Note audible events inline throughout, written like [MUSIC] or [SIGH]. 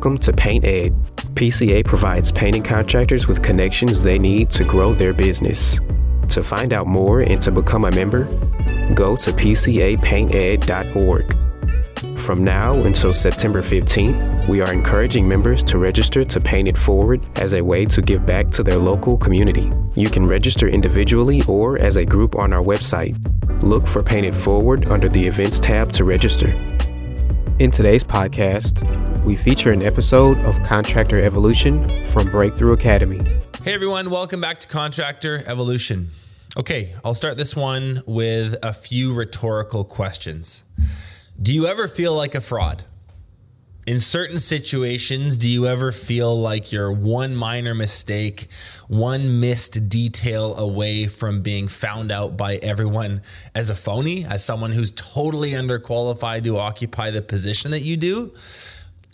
Welcome to Paint Ed. PCA provides painting contractors with connections they need to grow their business. To find out more and to become a member, go to pcapainted.org. From now until September 15th, we are encouraging members to register to Paint It Forward as a way to give back to their local community. You can register individually or as a group on our website. Look for Paint It Forward under the Events tab to register. In today's podcast, we feature an episode of Contractor Evolution from Breakthrough Academy. Hey everyone, welcome back to Contractor Evolution. Okay, I'll start this one with a few rhetorical questions. Do you ever feel like a fraud? In certain situations, do you ever feel like you're one minor mistake, one missed detail away from being found out by everyone as a phony, as someone who's totally underqualified to occupy the position that you do?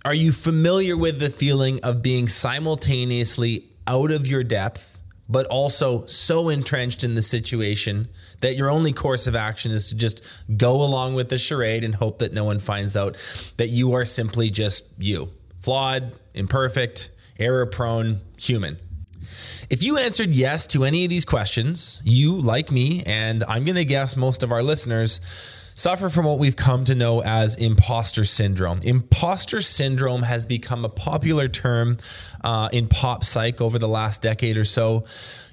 Are you familiar with the feeling of being simultaneously out of your depth but also so entrenched in the situation that your only course of action is to just go along with the charade and hope that no one finds out that you are simply just you flawed, imperfect, error prone, human. If you answered yes to any of these questions, you, like me, and I'm going to guess most of our listeners, suffer from what we've come to know as imposter syndrome. Imposter syndrome has become a popular term uh, in pop psych over the last decade or so.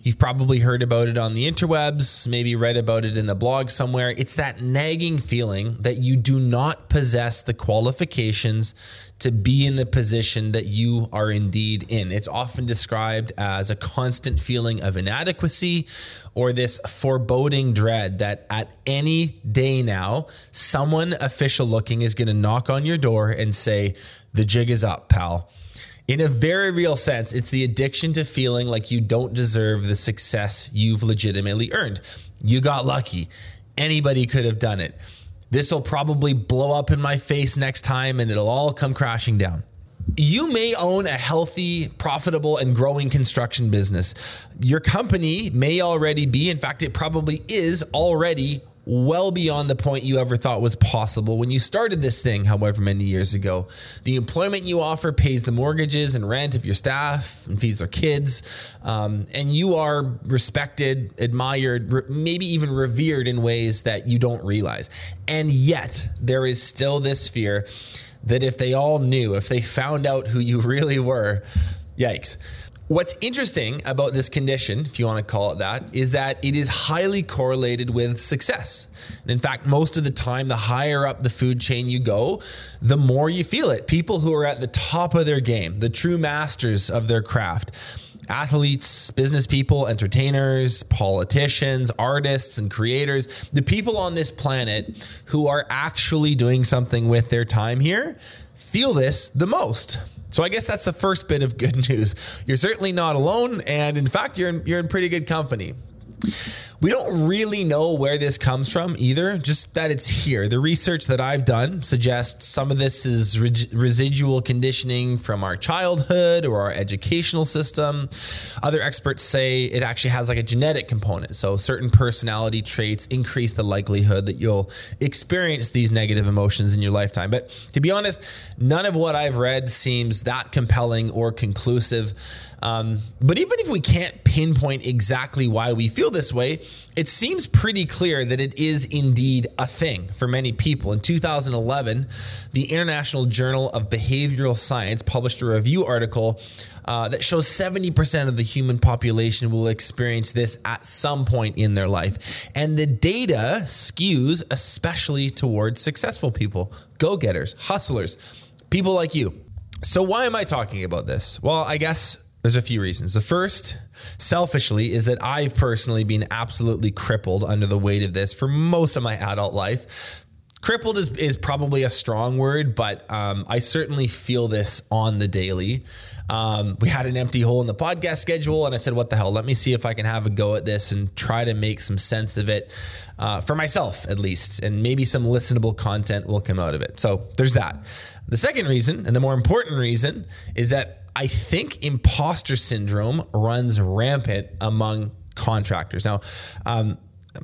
You've probably heard about it on the interwebs, maybe read about it in a blog somewhere. It's that nagging feeling that you do not possess the qualifications to be in the position that you are indeed in. It's often described as a constant feeling of inadequacy or this foreboding dread that at any day now, someone official looking is going to knock on your door and say, The jig is up, pal. In a very real sense, it's the addiction to feeling like you don't deserve the success you've legitimately earned. You got lucky. Anybody could have done it. This will probably blow up in my face next time and it'll all come crashing down. You may own a healthy, profitable, and growing construction business. Your company may already be, in fact, it probably is already well beyond the point you ever thought was possible when you started this thing, however many years ago. The employment you offer pays the mortgages and rent of your staff and feeds their kids. Um, and you are respected, admired, maybe even revered in ways that you don't realize. And yet, there is still this fear that if they all knew, if they found out who you [LAUGHS] really were, yikes What's interesting about this condition, if you want to call it that, is that it is highly correlated with success. And in fact, most of the time, the higher up the food chain you go, the more you feel it. People who are at the top of their game, the true masters of their craft, athletes, business people, entertainers, politicians, artists, and creators, the people on this planet who are actually doing something with their time here, feel this the most. So I guess that's the first bit of good [LAUGHS] news. You're certainly not alone, and in fact, you're in, you're in pretty good company. We don't really know where this comes from either, just that it's here. The research that I've done suggests some of this is residual conditioning from our childhood or our educational system. Other experts say it actually has like a genetic component. So, certain personality traits increase the likelihood that you'll experience these negative emotions in your lifetime. But to be honest, none of what I've read seems that compelling or conclusive. Um, but even if we can't pinpoint exactly why we feel this way, it seems pretty clear that it is indeed a thing for many people. In 2011, the International Journal of Behavioral Science published a review article uh, that shows 70% of the human population will experience this at some point in their life. And the data skews especially towards successful people, go getters, hustlers, people like you. So, why am I talking about this? Well, I guess there's a few reasons. The first, selfishly, is that I've personally been absolutely crippled under the weight of this for most of my adult life. Crippled is, is probably a strong word, but um, I certainly feel this on the daily. Um, we had an empty hole in the podcast schedule, and I said, What the hell? Let me see if I can have a go at this and try to make some sense of it uh, for myself, at least, and maybe some listenable content will come out of it. So there's that. The second reason, and the more important reason, is that I think imposter syndrome runs rampant among contractors. Now, um,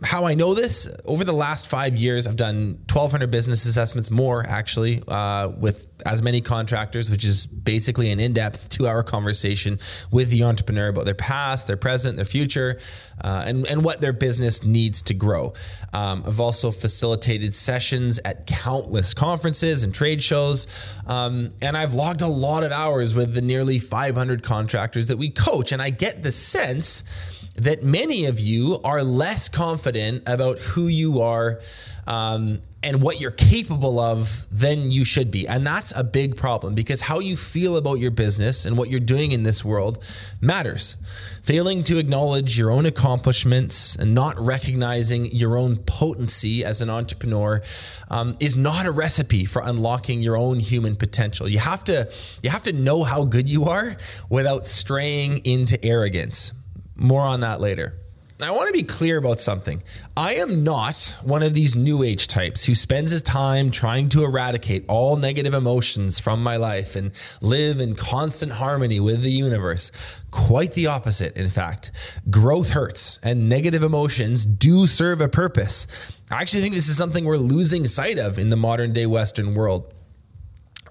how I know this over the last five years, I've done 1,200 business assessments, more actually, uh, with as many contractors, which is basically an in depth two hour conversation with the entrepreneur about their past, their present, their future, uh, and, and what their business needs to grow. Um, I've also facilitated sessions at countless conferences and trade shows, um, and I've logged a lot of hours with the nearly 500 contractors that we coach. And I get the sense that many of you are less confident about who you are um, and what you're capable of than you should be. And that's a big problem because how you feel about your business and what you're doing in this world matters. Failing to acknowledge your own accomplishments and not recognizing your own potency as an entrepreneur um, is not a recipe for unlocking your own human potential. You have to you have to know how good you are without straying into arrogance. More on that later. I want to be clear about something. I am not one of these new age types who spends his time trying to eradicate all negative emotions from my life and live in constant harmony with the universe. Quite the opposite, in fact. Growth hurts and negative emotions do serve a purpose. I actually think this is something we're losing sight of in the modern day Western world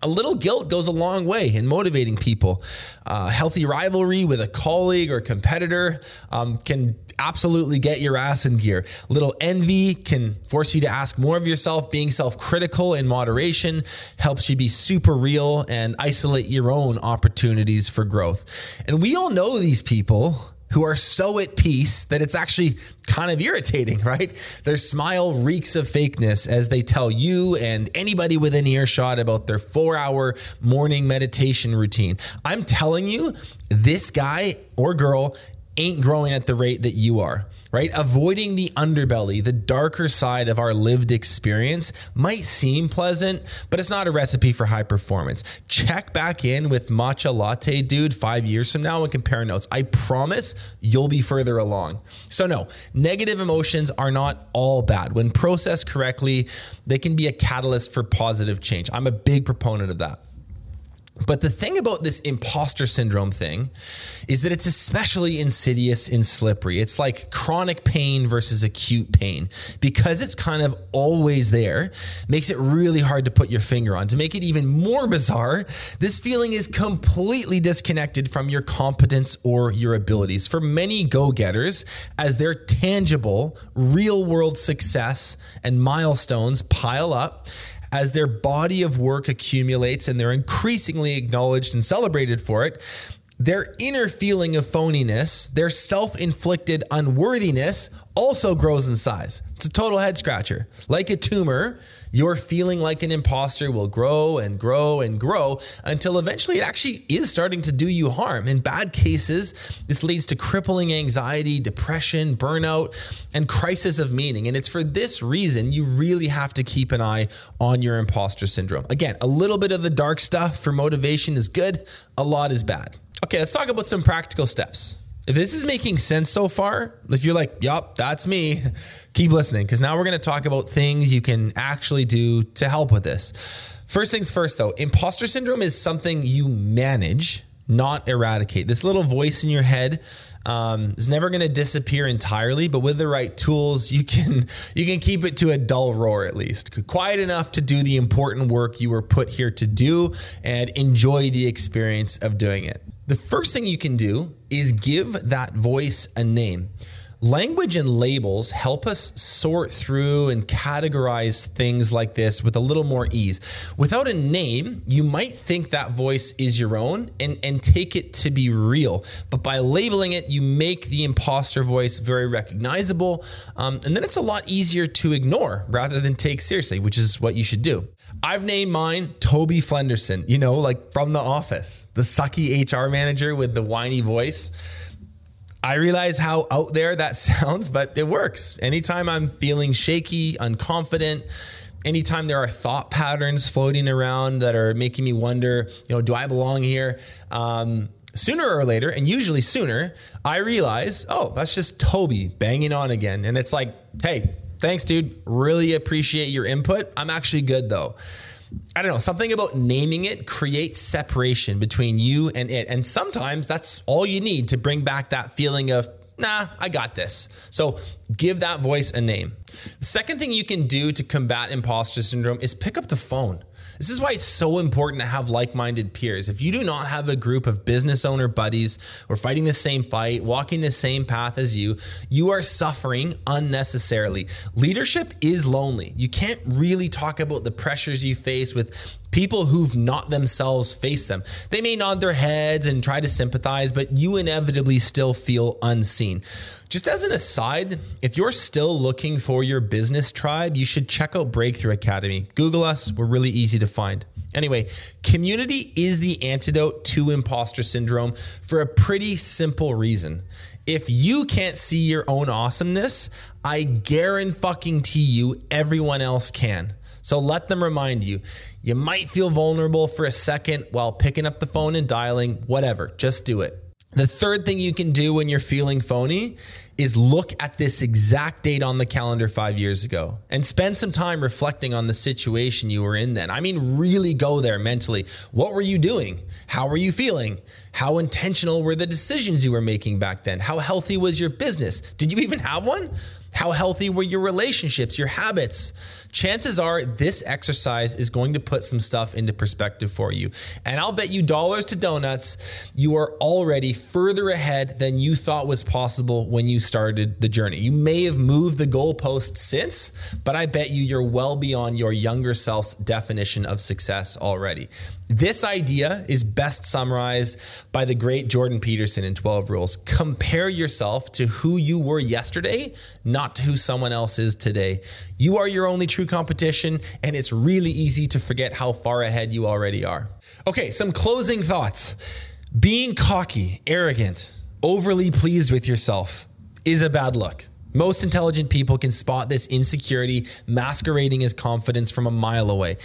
a little guilt goes a long way in motivating people. Uh, healthy rivalry with a colleague or competitor um, can absolutely get your ass in gear. Little envy can force you to ask more of yourself. Being self critical in moderation helps you be super real and isolate your own opportunities for growth. And we all know these people who are so at peace that it's actually kind of irritating, right? Their smile reeks of fakeness as they tell you and anybody within earshot about their four hour morning meditation routine. I'm telling you, this guy or girl ain't growing at the rate that you are right? Avoiding the underbelly, the darker side of our lived experience might seem pleasant, but it's not a recipe for high performance. Check back in with Matcha Latte Dude five years from now and compare notes. I promise you'll be further along. So, no, negative emotions are not all bad. When processed correctly, they can be a catalyst for positive change. I'm a big proponent of that. But the thing about this imposter syndrome thing is that it's especially insidious and slippery. It's like chronic pain versus acute pain because it's kind of always there, makes it really hard to put your finger on. To make it even more bizarre, this feeling is completely disconnected from your competence or your abilities. For many go getters, as their tangible, real world success and milestones pile up, as their body of work accumulates and they're increasingly acknowledged and celebrated for it, their inner feeling of phoniness, their self inflicted unworthiness also grows in size. It's a total head scratcher. Like a tumor, your feeling like an imposter will grow and grow and grow until eventually it actually is starting to do you harm. In bad cases, this leads to crippling anxiety, depression, burnout, and crisis of meaning. And it's for this reason you really have to keep an eye on your imposter syndrome. Again, a little bit of the dark stuff for motivation is good, a lot is bad. Okay, let's talk about some practical steps. If this is making sense so far, if you're like, yup, that's me, [LAUGHS] keep listening because now we're going to talk about things you can actually do to help with this. First things first, though, imposter syndrome is something you manage, not eradicate. This little voice in your head um, is never going to disappear entirely, but with the right tools, you can [LAUGHS] you can keep it to a dull roar at least, quiet enough to do the important work you were put here to do, and enjoy the experience of doing it. The first thing you can do is give that voice a name. Language and labels help us sort through and categorize things like this with a little more ease. Without a name, you might think that voice is your own and, and take it to be real. But by labeling it, you make the imposter voice very recognizable. Um, and then it's a lot easier to ignore rather than take seriously, which is what you should do. I've named mine Toby Flenderson, you know, like from The Office, the sucky HR manager with the whiny voice. I realize how out there that [LAUGHS] sounds, but it works. Anytime I'm feeling shaky, unconfident, anytime there are thought patterns floating around that are making me wonder, you know, do I belong here? Um, sooner or later, and usually sooner, I realize, oh, that's just Toby banging on again. And it's like, hey, Thanks, dude. Really appreciate your input. I'm actually good though. I don't know, something about naming it creates separation between you and it. And sometimes that's all you need to bring back that feeling of nah, I got this. So give that voice a name. The second thing you can do to combat imposter syndrome is pick up the phone. This is why it's so important to have like minded peers. If you do not have a group of business owner buddies or fighting the same fight, walking the same path as you, you are suffering unnecessarily. Leadership is lonely. You can't really talk about the pressures you face with people who've not themselves faced them. They may nod their heads and try to sympathize, but you inevitably still feel unseen. Just as an aside, if you're still looking for your business tribe, you should check out Breakthrough Academy. Google us, we're really easy to find. Anyway, community is the antidote to imposter syndrome for a pretty simple reason. If you can't see your own awesomeness, I guarantee you everyone else can. So let them remind you. You might feel vulnerable for a second while picking up the phone and dialing, whatever, just do it. The third thing you can do when you're feeling phony is look at this exact date on the calendar five years ago and spend some time reflecting on the situation you were in then. I mean, really go there mentally. What were you doing? How were you feeling? How intentional were the decisions you were making back then? How healthy was your business? Did you even have one? How healthy were your relationships, your habits? Chances are this exercise is going to put some stuff into perspective for you. And I'll bet you dollars to donuts, you are already further ahead than you thought was possible when you started the journey. You may have moved the goalpost since, but I bet you you're well beyond your younger self's definition of success already. This idea is best summarized by the great Jordan Peterson in 12 Rules. Compare yourself to who you were yesterday, not to who someone else is today. You are your only true competition, and it's really easy to forget how far ahead you already are. Okay, some closing thoughts. Being cocky, arrogant, overly pleased with yourself is a bad look. Most intelligent people can spot this insecurity masquerading as confidence from a mile away.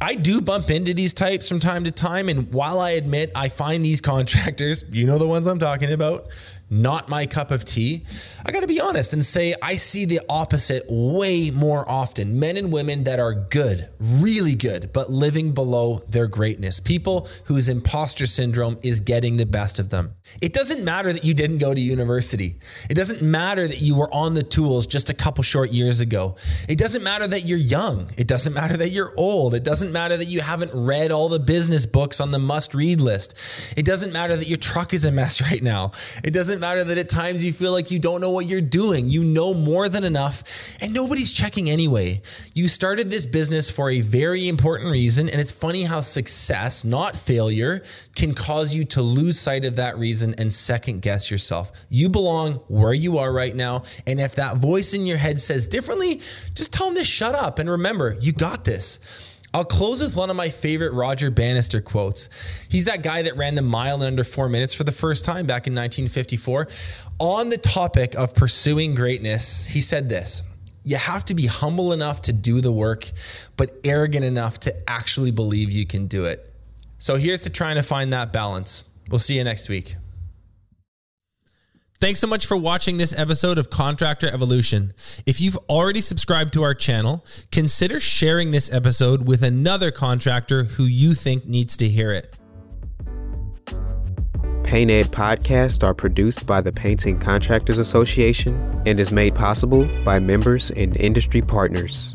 I do bump into these types from time to time. And while I admit I find these contractors, you know the ones I'm talking about, not my cup of tea, I got to be honest and say I see the opposite way more often. Men and women that are good, really good, but living below their greatness. People whose imposter syndrome is getting the best of them. It doesn't matter that you didn't go to university. It doesn't matter that you were on the tools just a couple short years ago. It doesn't matter that you're young. It doesn't matter that you're old. It doesn't matter that you haven't read all the business books on the must read list. It doesn't matter that your truck is a mess [LAUGHS] right now. It doesn't matter that at times you feel like you don't know what you're doing. You know more than enough and nobody's checking anyway. You started this business for a very important reason. And it's funny how success, not failure, can cause you to lose sight of that reason reason and second guess yourself. You belong where you are right now. And if that voice in your head says differently, just tell them to shut up. And remember, you got this. I'll close with one of my favorite Roger Bannister quotes. He's that guy that ran the mile in under four minutes for the first time back in 1954. On the topic of pursuing greatness, he said this You have to be humble enough to do the work, but arrogant enough to actually believe you can do it. So here's to trying to find that balance. We'll see you next week. Thanks so much for watching this episode of Contractor Evolution. If you've already subscribed to our channel, consider sharing this episode with another contractor who you think needs to hear it. Paint Ed podcasts are produced by the Painting Contractors Association and is made possible by members and industry partners.